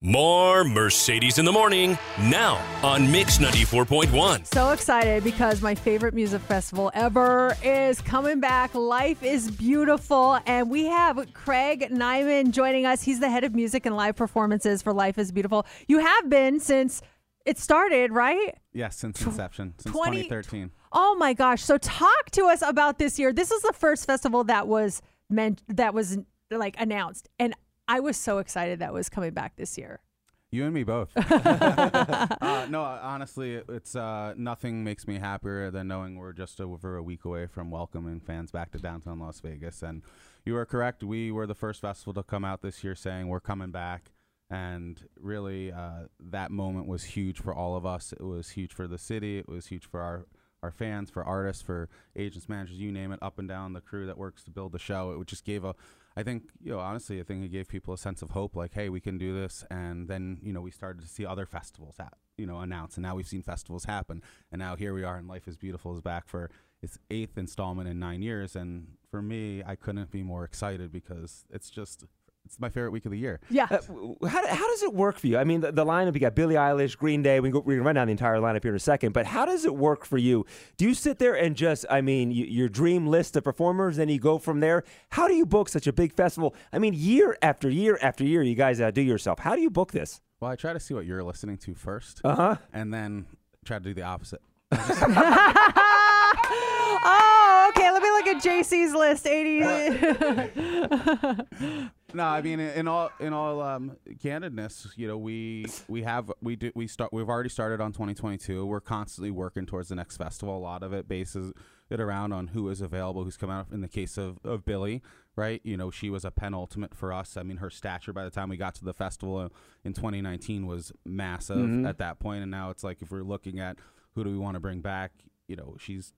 More Mercedes in the morning now on Mix 94.1. So excited because my favorite music festival ever is coming back. Life is beautiful. And we have Craig Nyman joining us. He's the head of music and live performances for Life is Beautiful. You have been since it started, right? Yes, since inception, since 20 2013. Oh my gosh. So talk to us about this year. This is the first festival that was meant that was like announced. And I was so excited that was coming back this year. You and me both. uh, no, honestly, it's uh, nothing makes me happier than knowing we're just over a week away from welcoming fans back to downtown Las Vegas. And you are correct. We were the first festival to come out this year saying we're coming back. And really, uh, that moment was huge for all of us. It was huge for the city. It was huge for our our fans, for artists, for agents, managers, you name it, up and down the crew that works to build the show. It just gave a, I think, you know, honestly, I think it gave people a sense of hope, like, hey, we can do this. And then, you know, we started to see other festivals, at, you know, announce, and now we've seen festivals happen, and now here we are, and Life is Beautiful is back for its eighth installment in nine years. And for me, I couldn't be more excited because it's just it's my favorite week of the year. Yeah. Uh, how, how does it work for you? I mean, the, the lineup, you got Billie Eilish, Green Day. We go, we're going to run down the entire lineup here in a second, but how does it work for you? Do you sit there and just, I mean, you, your dream list of performers, and you go from there? How do you book such a big festival? I mean, year after year after year, you guys uh, do yourself. How do you book this? Well, I try to see what you're listening to first, Uh huh. and then try to do the opposite. oh, okay. Let me look at JC's list. 80. No, I mean in all in all um, candidness, you know, we we have we do we start we've already started on 2022. We're constantly working towards the next festival. A lot of it bases it around on who is available, who's coming out. In the case of of Billie, right? You know, she was a penultimate for us. I mean, her stature by the time we got to the festival in 2019 was massive at that point, and now it's like if we're looking at who do we want to bring back, you know, she's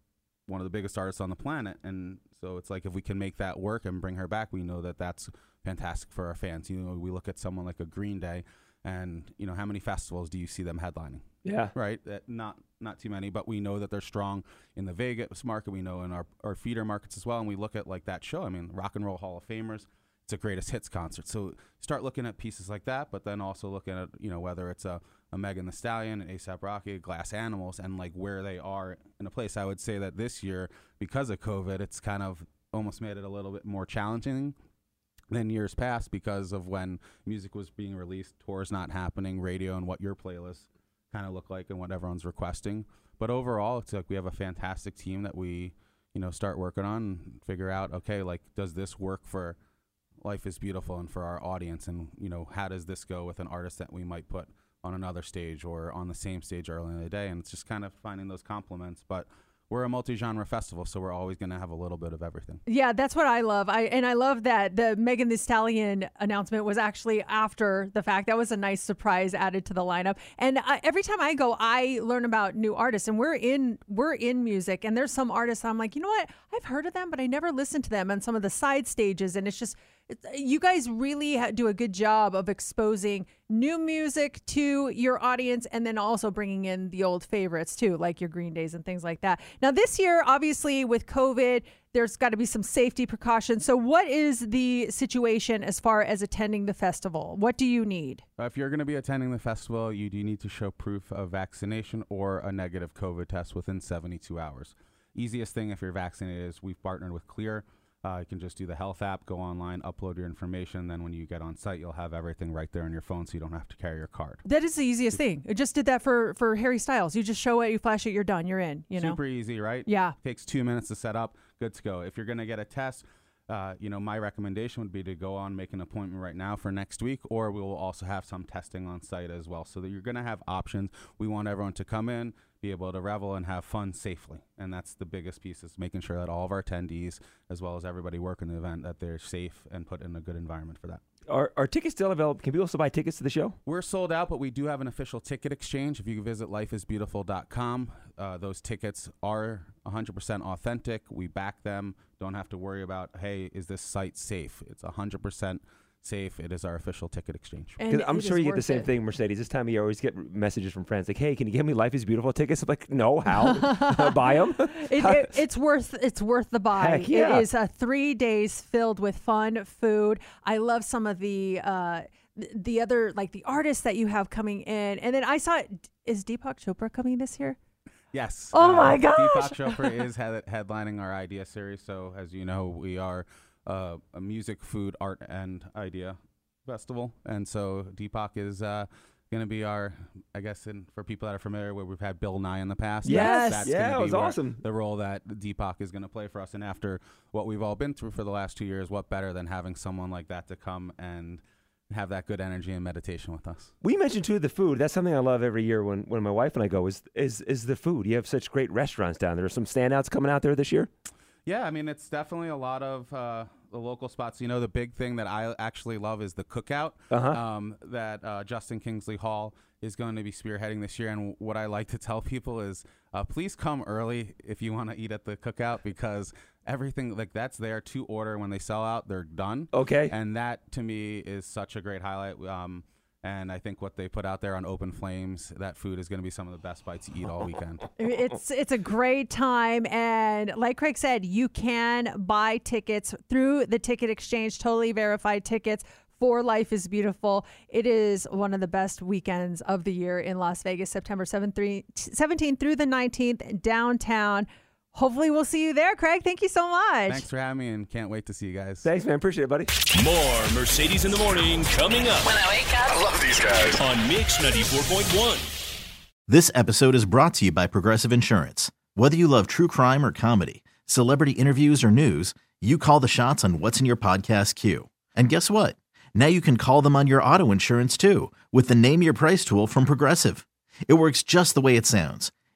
one of the biggest artists on the planet, and so it's like if we can make that work and bring her back, we know that that's fantastic for our fans. You know, we look at someone like a Green Day, and you know how many festivals do you see them headlining? Yeah. Right, that not not too many, but we know that they're strong in the Vegas market. We know in our our feeder markets as well, and we look at like that show. I mean, Rock and Roll Hall of Famers. It's a greatest hits concert. So start looking at pieces like that, but then also looking at you know whether it's a a Megan Thee Stallion, an ASAP Rocky, Glass Animals, and like where they are in a place. I would say that this year, because of COVID, it's kind of almost made it a little bit more challenging than years past because of when music was being released, tours not happening, radio, and what your playlist kind of look like and what everyone's requesting. But overall, it's like we have a fantastic team that we, you know, start working on figure out, okay, like, does this work for Life is Beautiful and for our audience? And, you know, how does this go with an artist that we might put on another stage or on the same stage early in the day? And it's just kind of finding those compliments But we're a multi-genre festival, so we're always going to have a little bit of everything. Yeah, that's what I love. I and I love that the Megan Thee Stallion announcement was actually after the fact. That was a nice surprise added to the lineup. And I, every time I go, I learn about new artists. And we're in we're in music, and there's some artists I'm like, you know what? I've heard of them, but I never listened to them on some of the side stages. And it's just it's, you guys really do a good job of exposing new music to your audience and then also bringing in the old favorites too, like your Green Days and things like that. Now, this year, obviously, with COVID, there's got to be some safety precautions. So, what is the situation as far as attending the festival? What do you need? Uh, If you're going to be attending the festival, you do need to show proof of vaccination or a negative COVID test within 72 hours. Easiest thing if you're vaccinated is we've partnered with Clear. Uh, you can just do the health app, go online, upload your information. Then when you get on site, you'll have everything right there on your phone, so you don't have to carry your card. That is the easiest thing. I just did that for for Harry Styles. You just show it, you flash it, you're done. You're in. You know. Super easy, right? Yeah. Takes two minutes to set up. Good to go. If you're going to get a test, uh, you know, my recommendation would be to go on, make an appointment right now for next week, or we will also have some testing on site as well. So that you're going to have options. We want everyone to come in, be able to revel and have fun safely, and that's the biggest piece is making sure that all of our attendees, as well as everybody working the event, that they're safe and put in a good environment for that. Are, are tickets still available? Can people still buy tickets to the show? We're sold out, but we do have an official ticket exchange. If you visit lifeisbeautiful.com, uh, those tickets are 100% authentic. We back them. Don't have to worry about, hey, is this site safe? It's 100% safe. It is our official ticket exchange. And 'Cause I'm sure you get the same it. thing, Mercedes. This time of year, I always get messages from friends like, "Hey, can you give me Life Is Beautiful tickets?" I'm like, "No, how? buy them?" It, it, it's worth it's worth the buy. Heck yeah. It is uh, three days filled with fun food. I love some of the uh, the other like the artists that you have coming in, and then I saw is Deepak Chopra coming this year? Yes. Oh my gosh! Deepak Chopra is head- headlining our idea series. So, as you know, we are uh, a music, food, art, and idea festival. And so, Deepak is uh, going to be our, I guess, in, for people that are familiar, where we've had Bill Nye in the past. Yes. That's Yeah, gonna it was awesome. The role that Deepak is going to play for us. And after what we've all been through for the last two years, what better than having someone like that to come and have that good energy and meditation with us? We mentioned too the food. That's something I love every year when, when my wife and I go. Is is is the food? You have such great restaurants down there. Are some standouts coming out there this year? Yeah, I mean it's definitely a lot of uh, the local spots. You know, the big thing that I actually love is the cookout Uh-huh. um, that uh, Justin Kingsley Hall is going to be spearheading this year. And what I like to tell people is, uh, please come early if you want to eat at the cookout because everything like that's there to order. When they sell out, they're done. Okay. And that to me is such a great highlight. Um, and I think what they put out there on Open Flames, that food is going to be some of the best bites you eat all weekend. It's it's a great time, and like Craig said, you can buy tickets through the ticket exchange, totally verified tickets. For Life is Beautiful. It is one of the best weekends of the year in Las Vegas, September 7th, three- 17th through the 19th, downtown. Hopefully, we'll see you there, Craig. Thank you so much. Thanks for having me, and can't wait to see you guys. Thanks, man. Appreciate it, buddy. More Mercedes in the morning coming up When I wake up, I love these guys. on Mix 94.1. This episode is brought to you by Progressive Insurance. Whether you love true crime or comedy, celebrity interviews or news, you call the shots on what's in your podcast queue. And guess what? Now you can call them on your auto insurance too with the Name Your Price tool from Progressive. It works just the way it sounds.